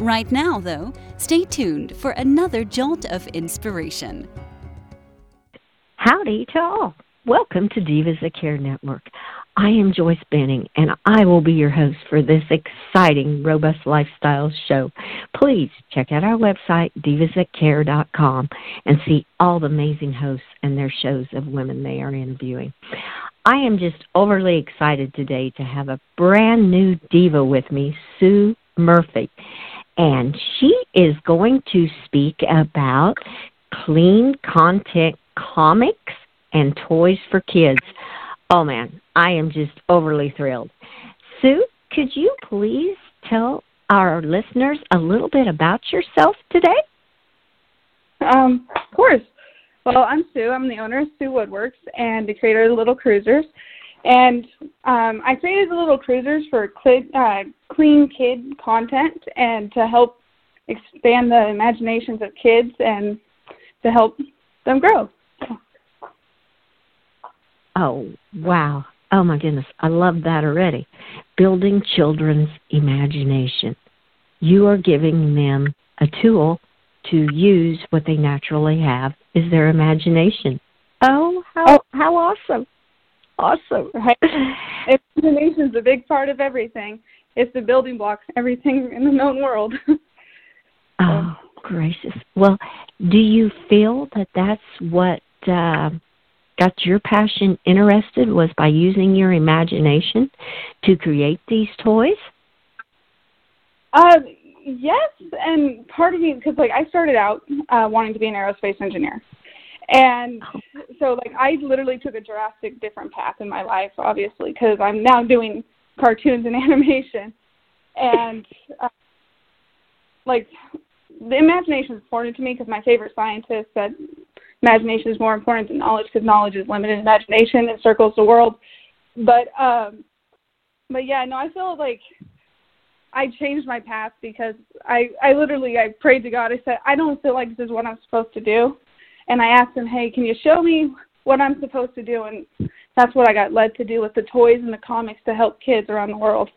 Right now, though, stay tuned for another jolt of inspiration. Howdy to all. Welcome to Divas That Care Network. I am Joyce Benning, and I will be your host for this exciting Robust Lifestyle show. Please check out our website, divasthatcare.com, and see all the amazing hosts and their shows of women they are interviewing. I am just overly excited today to have a brand new diva with me, Sue Murphy and she is going to speak about clean content comics and toys for kids. Oh man, I am just overly thrilled. Sue, could you please tell our listeners a little bit about yourself today? Um, of course. Well, I'm Sue. I'm the owner of Sue Woodworks and the creator of Little Cruisers. And um, I created the little cruisers for cl- uh, clean kid content and to help expand the imaginations of kids and to help them grow. Oh, wow. Oh, my goodness. I love that already. Building children's imagination. You are giving them a tool to use what they naturally have is their imagination. Oh, how oh. how awesome awesome. Right? Imagination is a big part of everything. It's the building blocks, everything in the known world. oh, gracious. Well, do you feel that that's what uh, got your passion interested was by using your imagination to create these toys? Uh, yes, and part of me because like I started out uh, wanting to be an aerospace engineer, and so, like, I literally took a drastic different path in my life, obviously, because I'm now doing cartoons and animation. And, uh, like, the imagination is important to me because my favorite scientist said imagination is more important than knowledge because knowledge is limited. Imagination encircles the world. But, um, but yeah, no, I feel like I changed my path because I, I literally, I prayed to God. I said, I don't feel like this is what I'm supposed to do and I asked him, "Hey, can you show me what I'm supposed to do?" And that's what I got led to do with the toys and the comics to help kids around the world.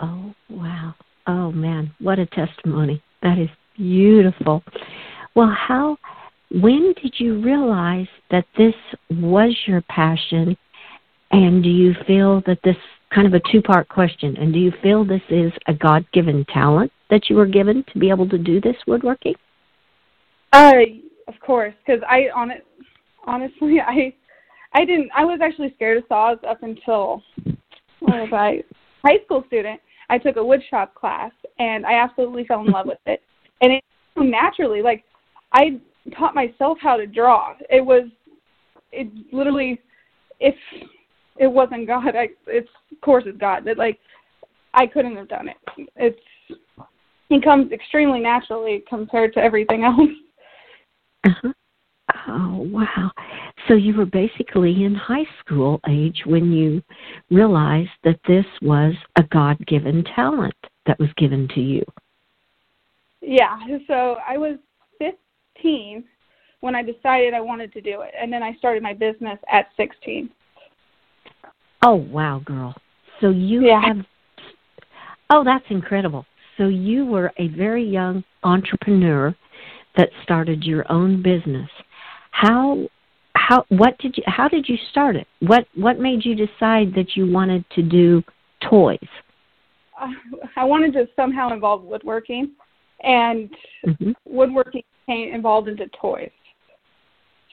Oh, wow. Oh man, what a testimony. That is beautiful. Well, how when did you realize that this was your passion? And do you feel that this kind of a two part question and do you feel this is a God given talent that you were given to be able to do this woodworking? Uh of course, because I on it honestly I I didn't I was actually scared of saws up until what was I high school student. I took a woodshop class and I absolutely fell in love with it. And it naturally like I taught myself how to draw. It was it literally if it wasn't God, I it's of course it's God. But like I couldn't have done it. It's it comes extremely naturally compared to everything else. Uh-huh. Oh, wow. So you were basically in high school age when you realized that this was a God given talent that was given to you. Yeah. So I was 15 when I decided I wanted to do it. And then I started my business at 16. Oh, wow, girl. So you yeah. have. Oh, that's incredible. So you were a very young entrepreneur that started your own business. How how what did you how did you start it? What what made you decide that you wanted to do toys? I wanted to somehow involve woodworking, and mm-hmm. woodworking came involved into toys.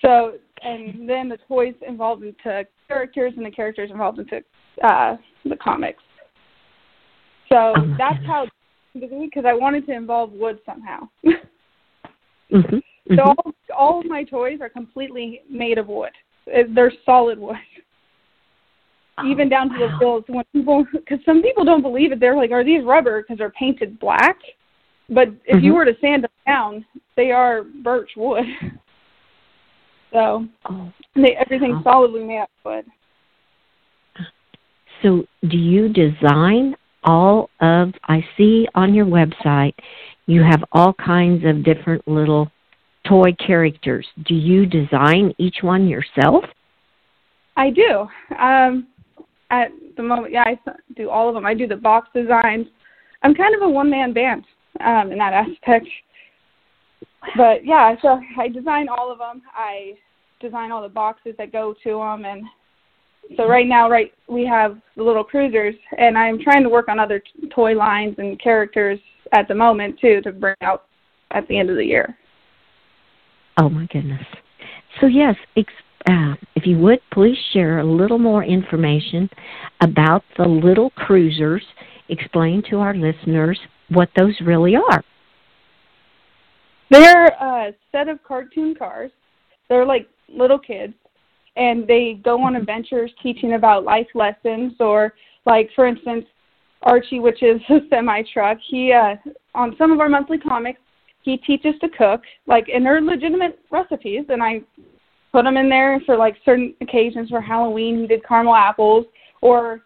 So, and then the toys involved into characters, and the characters involved into uh, the comics. So oh that's goodness. how because I wanted to involve wood somehow. Mm-hmm. Mm-hmm. So all, all of my toys are completely made of wood. They're solid wood. Oh, Even down to wow. the wheels. When people, because some people don't believe it, they're like, "Are these rubber?" Because they're painted black. But if mm-hmm. you were to sand them down, they are birch wood. So oh, they everything's wow. solidly made of wood. So, do you design all of? I see on your website you have all kinds of different little toy characters. Do you design each one yourself? I do. Um, at the moment, yeah, I do all of them. I do the box designs. I'm kind of a one man band um, in that aspect. But yeah, so I design all of them. I design all the boxes that go to them, and so right now, right, we have the little cruisers, and I'm trying to work on other t- toy lines and characters at the moment too to bring out at the end of the year. Oh my goodness. So yes, ex- uh, if you would please share a little more information about the little cruisers. Explain to our listeners what those really are. They're a set of cartoon cars. They're like little kids, and they go on adventures teaching about life lessons or like for instance archie which is a semi truck he uh on some of our monthly comics he teaches to cook like and they're legitimate recipes and i put them in there for like certain occasions for halloween he did caramel apples or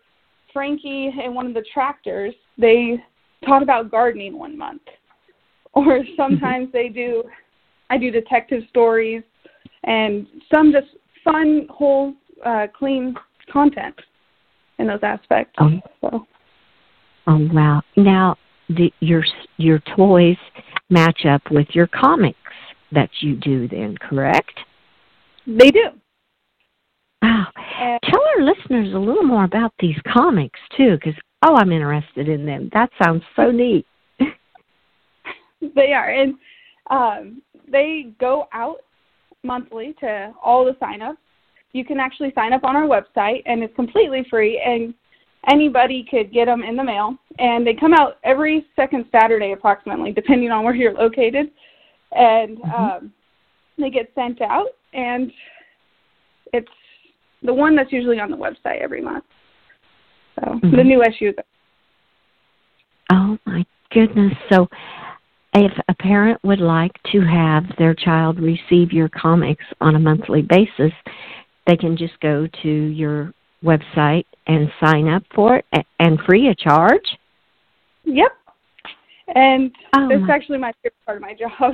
frankie and one of the tractors they taught about gardening one month or sometimes they do i do detective stories and some just fun, whole, uh, clean content in those aspects. Oh, so. Oh wow! Now, the, your your toys match up with your comics that you do, then, correct? They do. Wow! Tell our listeners a little more about these comics too, because oh, I'm interested in them. That sounds so neat. they are, and um, they go out monthly to all the signups. You can actually sign up on our website, and it's completely free, and anybody could get them in the mail. And they come out every second Saturday, approximately, depending on where you're located. And mm-hmm. um, they get sent out, and it's the one that's usually on the website every month. So mm-hmm. the new issues. Oh my goodness! So if a parent would like to have their child receive your comics on a monthly basis, they can just go to your website and sign up for it and free of charge. Yep. And oh this is actually my favorite part of my job.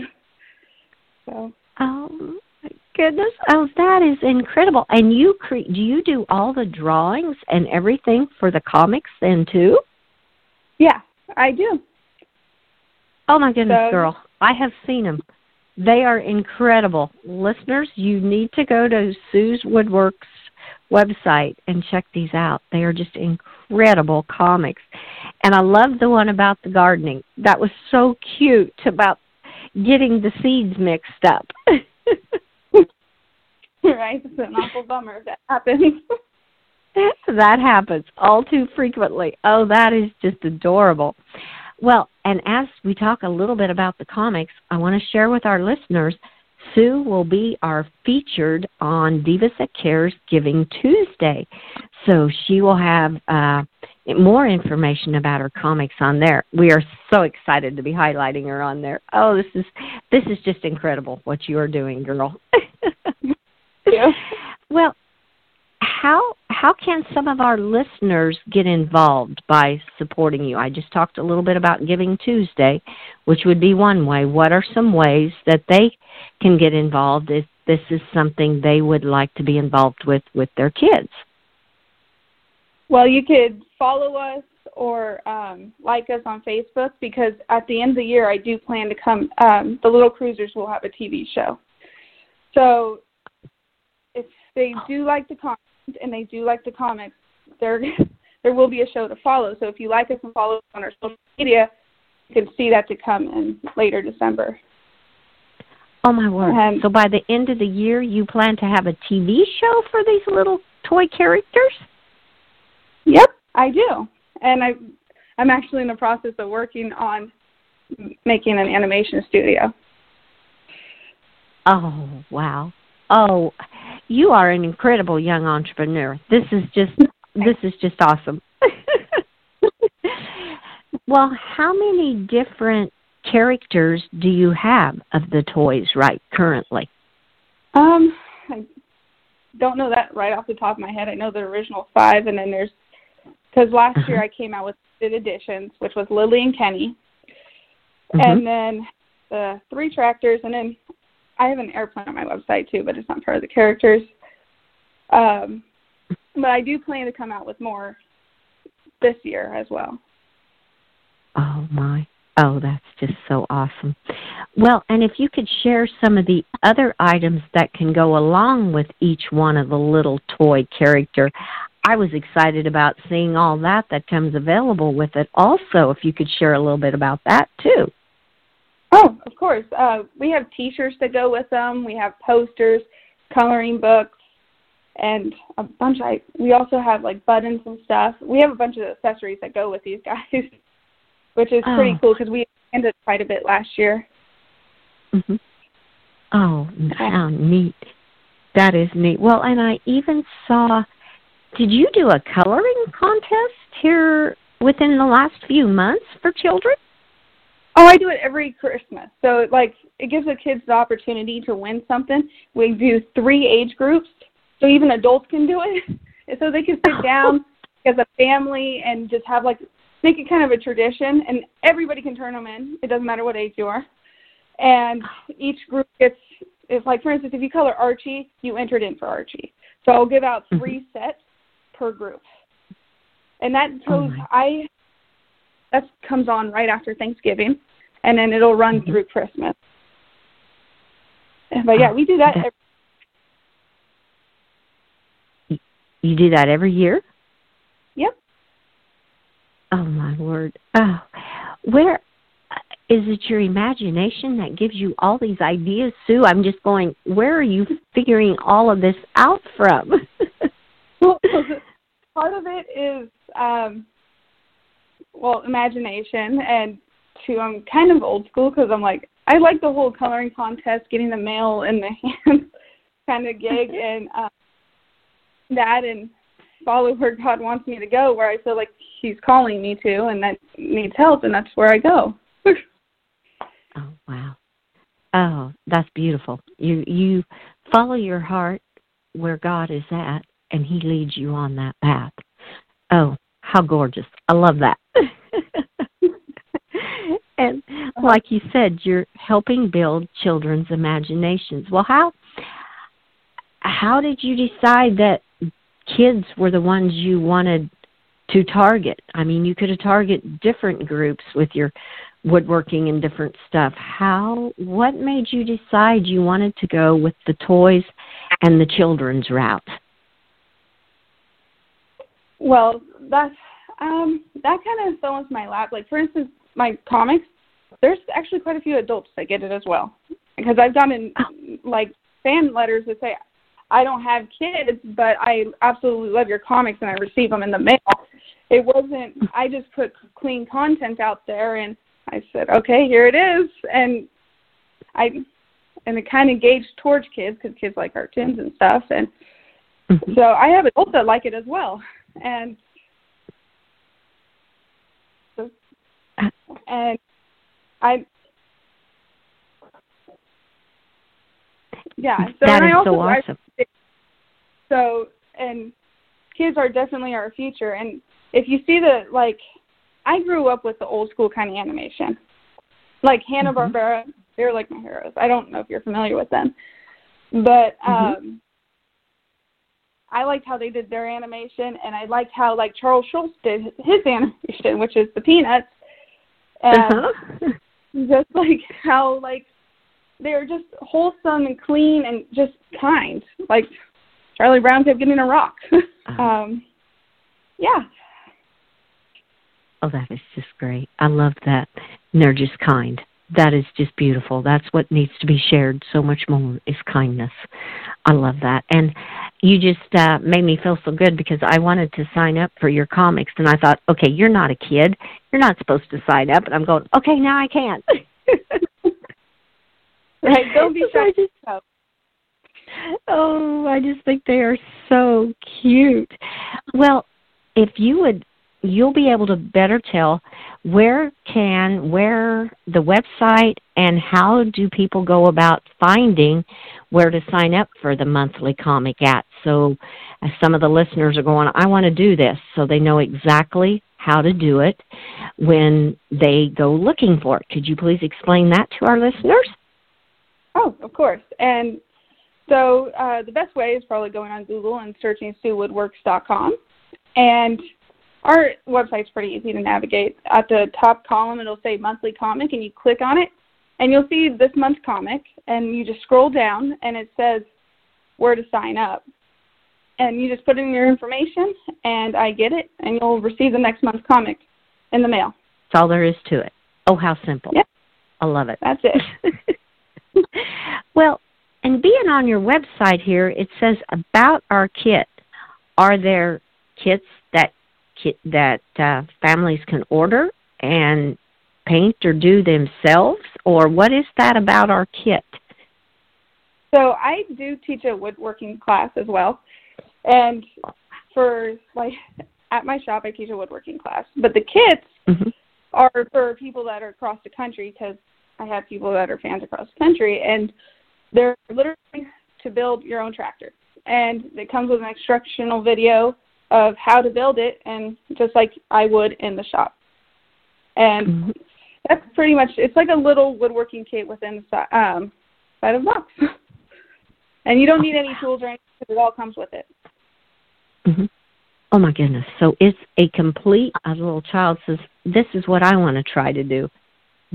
So. Oh my goodness! Oh, that is incredible. And you cre- do you do all the drawings and everything for the comics then too? Yeah, I do. Oh my goodness, so, girl! I have seen them. They are incredible. Listeners, you need to go to Sue's Woodworks website and check these out. They are just incredible comics. And I love the one about the gardening. That was so cute about getting the seeds mixed up. right? It's an awful bummer if that happens. that happens all too frequently. Oh, that is just adorable. Well, and as we talk a little bit about the comics, I want to share with our listeners Sue will be our featured on Divas That Cares Giving Tuesday. So she will have uh, more information about her comics on there. We are so excited to be highlighting her on there. Oh, this is this is just incredible what you are doing, girl. yeah. Well, how can some of our listeners get involved by supporting you? I just talked a little bit about Giving Tuesday, which would be one way. What are some ways that they can get involved if this is something they would like to be involved with with their kids? Well, you could follow us or um, like us on Facebook because at the end of the year, I do plan to come. Um, the Little Cruisers will have a TV show. So if they do like the content and they do like the comics, there there will be a show to follow. So if you like us and follow us on our social media, you can see that to come in later December. Oh my word! Um, so by the end of the year, you plan to have a TV show for these little toy characters? Yep, I do, and I I'm actually in the process of working on making an animation studio. Oh wow! Oh, you are an incredible young entrepreneur. This is just this is just awesome. well, how many different characters do you have of the toys right currently? Um, I don't know that right off the top of my head. I know the original five, and then there's because last uh-huh. year I came out with editions, which was Lily and Kenny, mm-hmm. and then the three tractors, and then I have an airplane on my website too, but it's not part of the characters. Um, but I do plan to come out with more this year as well. Oh my. Oh, that's just so awesome. Well, and if you could share some of the other items that can go along with each one of the little toy character, I was excited about seeing all that that comes available with it. Also, if you could share a little bit about that too. Oh, of course. Uh, we have T-shirts that go with them. We have posters, coloring books, and a bunch. Of, we also have like buttons and stuff. We have a bunch of accessories that go with these guys which is oh. pretty cool because we ended quite a bit last year. Mm-hmm. Oh, how neat! That is neat. Well, and I even saw. Did you do a coloring contest here within the last few months for children? Oh, I do it every Christmas. So like it gives the kids the opportunity to win something. We do three age groups, so even adults can do it. so they can sit down as a family and just have like make it kind of a tradition, and everybody can turn them in. It doesn't matter what age you are. And each group gets, if like for instance, if you color Archie, you entered in for Archie. So I'll give out. 3 sets per group, and that goes. Oh I that comes on right after Thanksgiving, and then it'll run mm-hmm. through Christmas. But yeah, we do that. Every- you do that every year? Yep. Oh my word. Oh, where is it your imagination that gives you all these ideas, Sue? I'm just going, where are you figuring all of this out from? well, part of it is, um, well, imagination, and two, I'm kind of old school because I'm like, I like the whole coloring contest, getting the mail in the hands kind of gig, and uh, that, and follow where God wants me to go, where I feel like He's calling me to, and that needs help, and that's where I go. oh wow! Oh, that's beautiful. You you follow your heart where God is at, and He leads you on that path. Oh, how gorgeous! I love that. and like you said, you're helping build children's imaginations. Well, how how did you decide that kids were the ones you wanted to target. I mean, you could have targeted different groups with your woodworking and different stuff. How what made you decide you wanted to go with the toys and the children's route? Well, that's um that kind of fell into my lap. Like for instance, my comics, there's actually quite a few adults that get it as well. Because I've gotten like fan letters that say I don't have kids, but I absolutely love your comics and I receive them in the mail. It wasn't, I just put clean content out there and I said, okay, here it is. And I, and it kind of gauged towards kids because kids like cartoons and stuff. And mm-hmm. so I have adults that like it as well. And, and I, yeah. So that is I also, so awesome. I, so and kids are definitely our future. And if you see the like, I grew up with the old school kind of animation, like Hanna Barbera. Mm-hmm. They're like my heroes. I don't know if you're familiar with them, but mm-hmm. um, mm-hmm. I liked how they did their animation, and I liked how like Charles Schulz did his animation, which is the Peanuts, and uh-huh. just like how like they're just wholesome and clean and just kind. Like Charlie Brown kept getting a rock. Uh-huh. um, yeah. Oh, that is just great. I love that. And they're just kind. That is just beautiful. That's what needs to be shared so much more is kindness. I love that. And you just uh, made me feel so good because I wanted to sign up for your comics, and I thought, okay, you're not a kid. You're not supposed to sign up. And I'm going, okay, now I can. right. Don't be shy. Just, Oh, I just think they are so cute. Well, if you would you'll be able to better tell where can where the website and how do people go about finding where to sign up for the monthly comic at so uh, some of the listeners are going i want to do this. So they know exactly how to do it when they go looking for it. Could you please explain that to our listeners? Oh of course. And so uh, the best way is probably going on google and searching suewoodworks.com and our website's pretty easy to navigate. At the top column, it'll say monthly comic, and you click on it, and you'll see this month's comic, and you just scroll down, and it says where to sign up. And you just put in your information, and I get it, and you'll receive the next month's comic in the mail. That's all there is to it. Oh, how simple. Yep. I love it. That's it. well, and being on your website here, it says about our kit. Are there kits that uh, families can order and paint or do themselves, or what is that about our kit? So I do teach a woodworking class as well, and for like at my shop I teach a woodworking class, but the kits mm-hmm. are for people that are across the country because I have people that are fans across the country, and they're literally to build your own tractor, and it comes with an instructional video of how to build it and just like I would in the shop. And mm-hmm. that's pretty much it's like a little woodworking kit within the um, side of the box. and you don't need any tools or anything because it all comes with it. Mm-hmm. Oh my goodness. So it's a complete a little child says, This is what I want to try to do.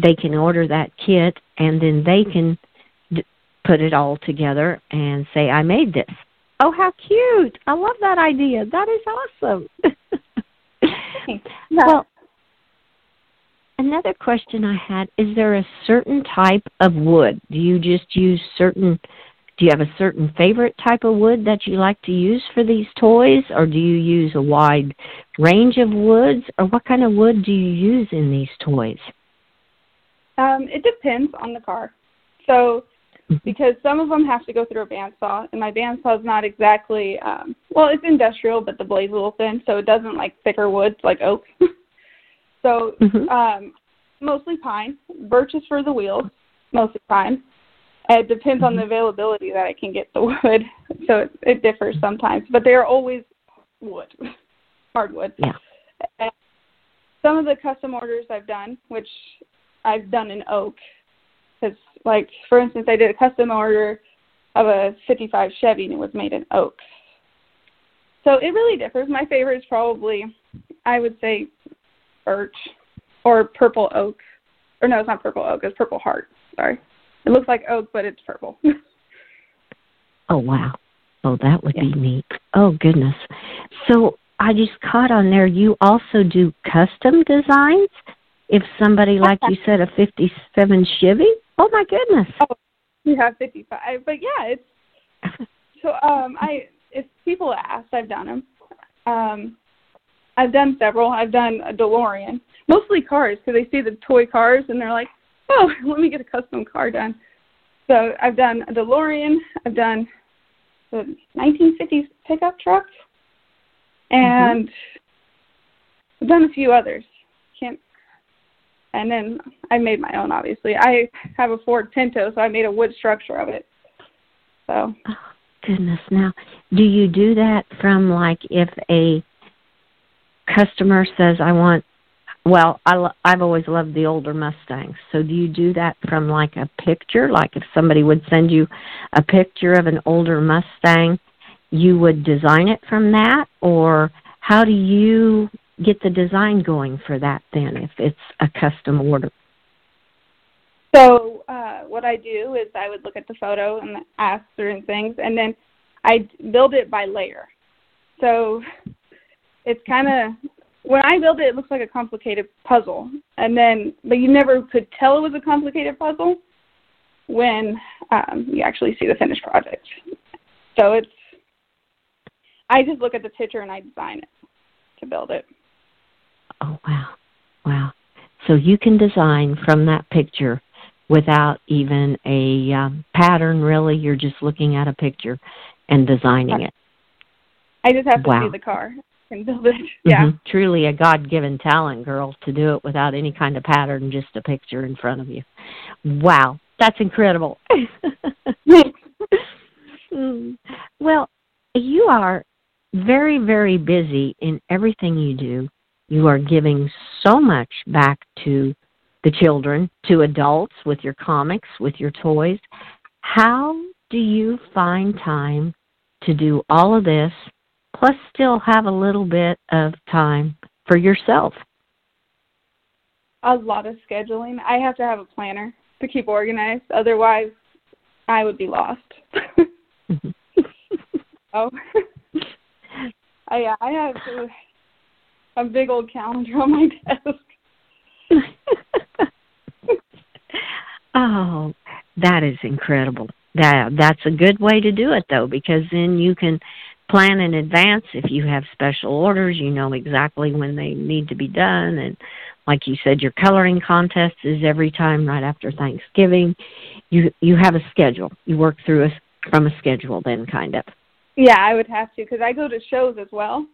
They can order that kit and then they can d- put it all together and say, I made this. Oh, how cute! I love that idea. That is awesome. well, another question I had is there a certain type of wood? Do you just use certain do you have a certain favorite type of wood that you like to use for these toys or do you use a wide range of woods or what kind of wood do you use in these toys? Um, it depends on the car. So because some of them have to go through a bandsaw, and my bandsaw is not exactly um, well, it's industrial, but the blade's a little thin, so it doesn't like thicker woods like oak. so mm-hmm. um, mostly pine. Birch is for the wheels, mostly pine. It depends on the mm-hmm. availability that I can get the wood, so it, it differs sometimes, but they are always wood, hardwood. Yeah. And some of the custom orders I've done, which I've done in oak, because, like, for instance, I did a custom order of a 55 Chevy and it was made in oak. So it really differs. My favorite is probably, I would say, birch or purple oak. Or no, it's not purple oak. It's purple heart. Sorry. It looks like oak, but it's purple. oh, wow. Oh, that would yeah. be neat. Oh, goodness. So I just caught on there you also do custom designs? If somebody, like you said, a 57 Chevy? Oh my goodness. Oh, you have 55. But yeah, it's so um I if people ask, I've done them. Um I've done several. I've done a DeLorean, mostly cars because they see the toy cars and they're like, "Oh, let me get a custom car done." So I've done a DeLorean. I've done the 1950s pickup truck, and mm-hmm. I've done a few others. Can't and then I made my own. Obviously, I have a Ford Pinto, so I made a wood structure of it. So. Oh, goodness! Now, do you do that from like if a customer says, "I want," well, I lo- I've always loved the older Mustangs. So, do you do that from like a picture? Like if somebody would send you a picture of an older Mustang, you would design it from that, or how do you get the design going for that then if it's a custom order? So uh, what I do is I would look at the photo and ask certain things, and then I build it by layer. So it's kind of when I build it, it looks like a complicated puzzle, and then but you never could tell it was a complicated puzzle when um, you actually see the finished project. So it's I just look at the picture and I design it to build it. Oh, wow. Wow. So you can design from that picture without even a um, pattern, really. You're just looking at a picture and designing it. I just have to wow. see the car. and build it. Yeah. Mm-hmm. Truly a God given talent, girl, to do it without any kind of pattern, just a picture in front of you. Wow. That's incredible. Mm. well, you are very, very busy in everything you do. You are giving so much back to the children, to adults with your comics, with your toys. How do you find time to do all of this, plus still have a little bit of time for yourself? A lot of scheduling. I have to have a planner to keep organized. Otherwise, I would be lost. Mm-hmm. oh, I I have a big old calendar on my desk. oh, that is incredible. That that's a good way to do it though, because then you can plan in advance. If you have special orders, you know exactly when they need to be done. And like you said, your coloring contest is every time right after Thanksgiving. You you have a schedule. You work through a from a schedule then, kind of. Yeah, I would have to because I go to shows as well,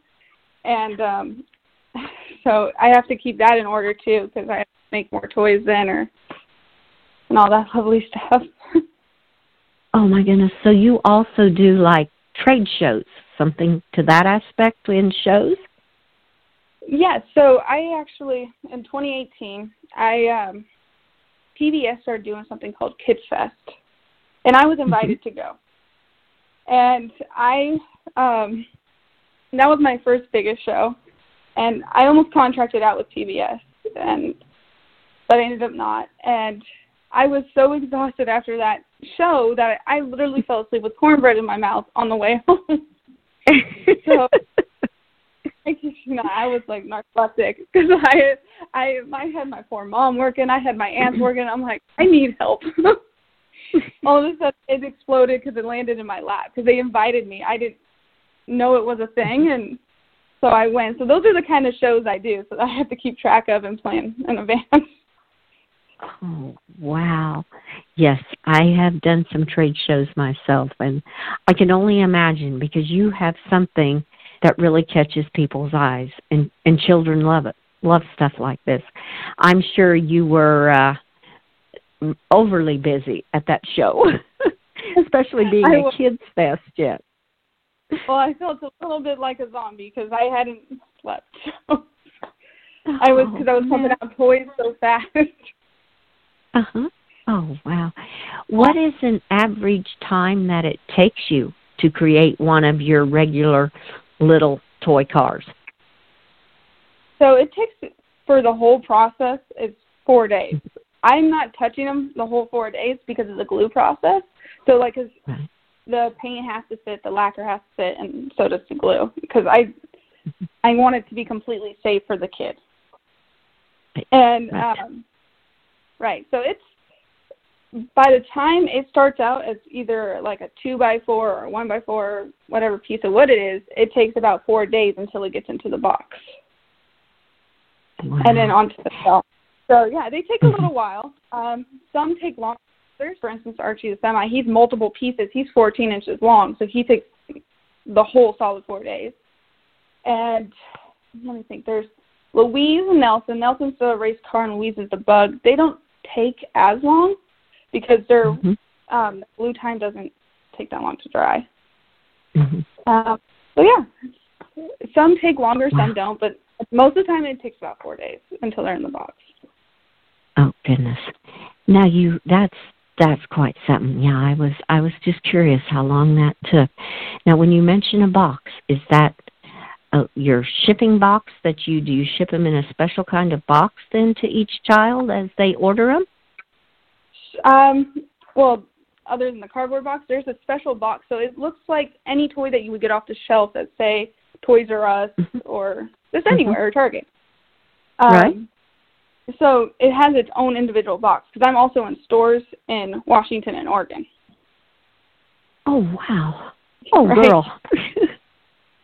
and um so I have to keep that in order too because I have to make more toys then or and all that lovely stuff. oh my goodness! So you also do like trade shows, something to that aspect in shows? Yeah. So I actually in 2018 I um PBS started doing something called Kids Fest, and I was mm-hmm. invited to go. And I um that was my first biggest show and I almost contracted out with PBS, and but I ended up not. And I was so exhausted after that show that I, literally fell asleep with cornbread in my mouth on the way home. so I kid you not, I was like narcotic because I I I had my poor mom working, I had my aunts working. I'm like, I need help. All of a sudden, it exploded because it landed in my lap because they invited me. I didn't know it was a thing, and so I went. So those are the kind of shows I do. So I have to keep track of and plan in advance. Oh, wow. Yes, I have done some trade shows myself, and I can only imagine because you have something that really catches people's eyes, and, and children love it, love stuff like this. I'm sure you were uh, overly busy at that show, especially being a kids' fest yet well, I felt a little bit like a zombie because I hadn't slept. I was because I was pumping out toys so fast. Uh huh. Oh wow. What is an average time that it takes you to create one of your regular little toy cars? So it takes for the whole process it's four days. I'm not touching them the whole four days because of the glue process. So like, cause right the paint has to fit, the lacquer has to fit, and so does the glue because I I want it to be completely safe for the kid. And um, right, so it's by the time it starts out as either like a two by four or one by four, whatever piece of wood it is, it takes about four days until it gets into the box, wow. and then onto the shelf. So yeah, they take a little while. Um, some take longer for instance, Archie the Semi, he's multiple pieces. He's 14 inches long, so he takes the whole solid four days. And let me think. There's Louise and Nelson. Nelson's the race car, and Louise is the bug. They don't take as long because their mm-hmm. um, glue time doesn't take that long to dry. Mm-hmm. Um, so yeah, some take longer, wow. some don't, but most of the time it takes about four days until they're in the box. Oh goodness! Now you that's that's quite something. Yeah, I was I was just curious how long that took. Now, when you mention a box, is that uh, your shipping box that you do you ship them in a special kind of box then to each child as they order them? Um, well, other than the cardboard box, there's a special box. So it looks like any toy that you would get off the shelf at say Toys R Us mm-hmm. or just anywhere or Target. Um, right. So it has its own individual box because I'm also in stores in Washington and Oregon. Oh wow! Oh right? girl.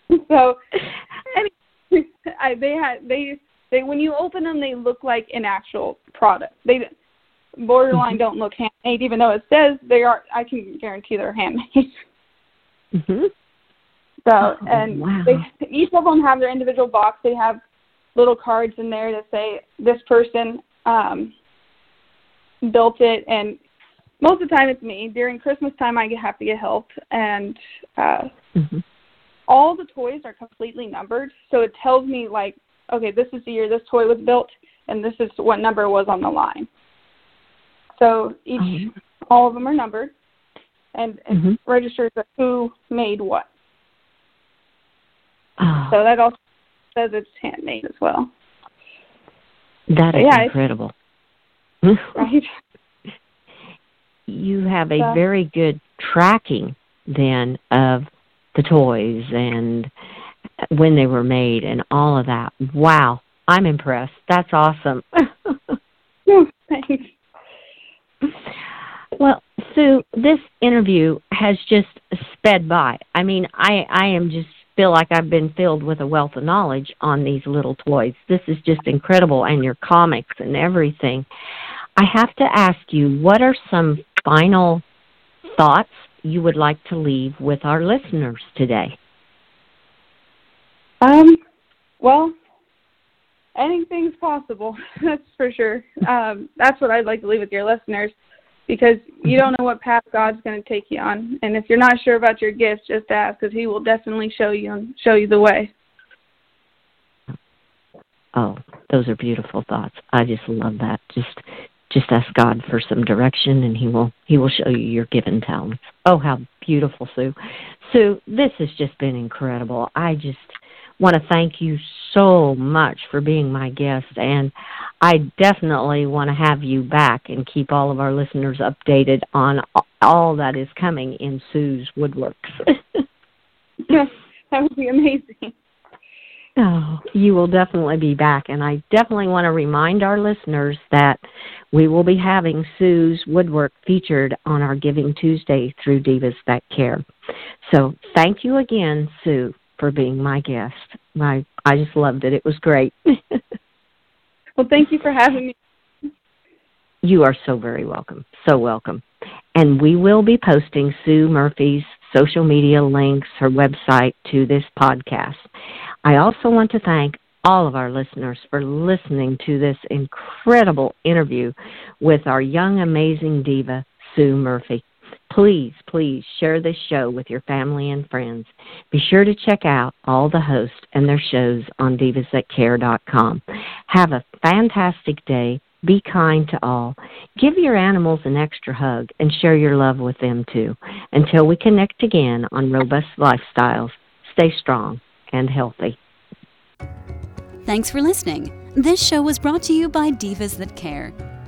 so, anyway, I, they had they they when you open them they look like an actual product. They borderline mm-hmm. don't look handmade, even though it says they are. I can guarantee they're handmade. Mhm. So, oh, and wow. they, each of them have their individual box. They have little cards in there that say this person um, built it, and most of the time it's me. During Christmas time, I get have to get help, and uh, mm-hmm. all the toys are completely numbered, so it tells me like, okay, this is the year this toy was built, and this is what number was on the line. So each, mm-hmm. all of them are numbered, and it Mhm. registers who made what. Oh, So that also says it's handmade as well. that is yeah, incredible. Right? you have a So- very good tracking then of the toys and when they were made and all of that. Wow, I'm impressed. That's awesome. Thanks. well, Sue, this interview has just sped by. I mean, I I am just feel like I've been filled with a wealth of knowledge on these little toys. This is just incredible and your comics and everything. I have to ask you, what are some final thoughts you would like to leave with our listeners today? Um, well, anything's possible. That's for sure. Um, that's what I'd like to leave with your listeners, because you mm-hmm. don't know what path God's going to take you on, and if you're not sure about your gifts, just ask, because He will definitely show you and show you the way. Oh, those are beautiful thoughts. I just love that. Just just ask God for some direction and he will he will show you your given talents. Oh, how beautiful, Sue. Sue, this has just been incredible. I just want to thank you so much for being my guest and I definitely want to have you back and keep all of our listeners updated on all that is coming in Sue's woodworks. that would be amazing. Oh, you will definitely be back. And I definitely want to remind our listeners that we will be having Sue's woodwork featured on our Giving Tuesday through Divas That Care. So thank you again, Sue, for being my guest. I, I just loved it. It was great. well, thank you for having me. You are so very welcome. So welcome. And we will be posting Sue Murphy's social media links, her website to this podcast. I also want to thank all of our listeners for listening to this incredible interview with our young, amazing diva, Sue Murphy. Please, please share this show with your family and friends. Be sure to check out all the hosts and their shows on divasthatcare.com. Have a fantastic day. Be kind to all. Give your animals an extra hug and share your love with them too. Until we connect again on Robust Lifestyles, stay strong and healthy. Thanks for listening. This show was brought to you by Divas That Care.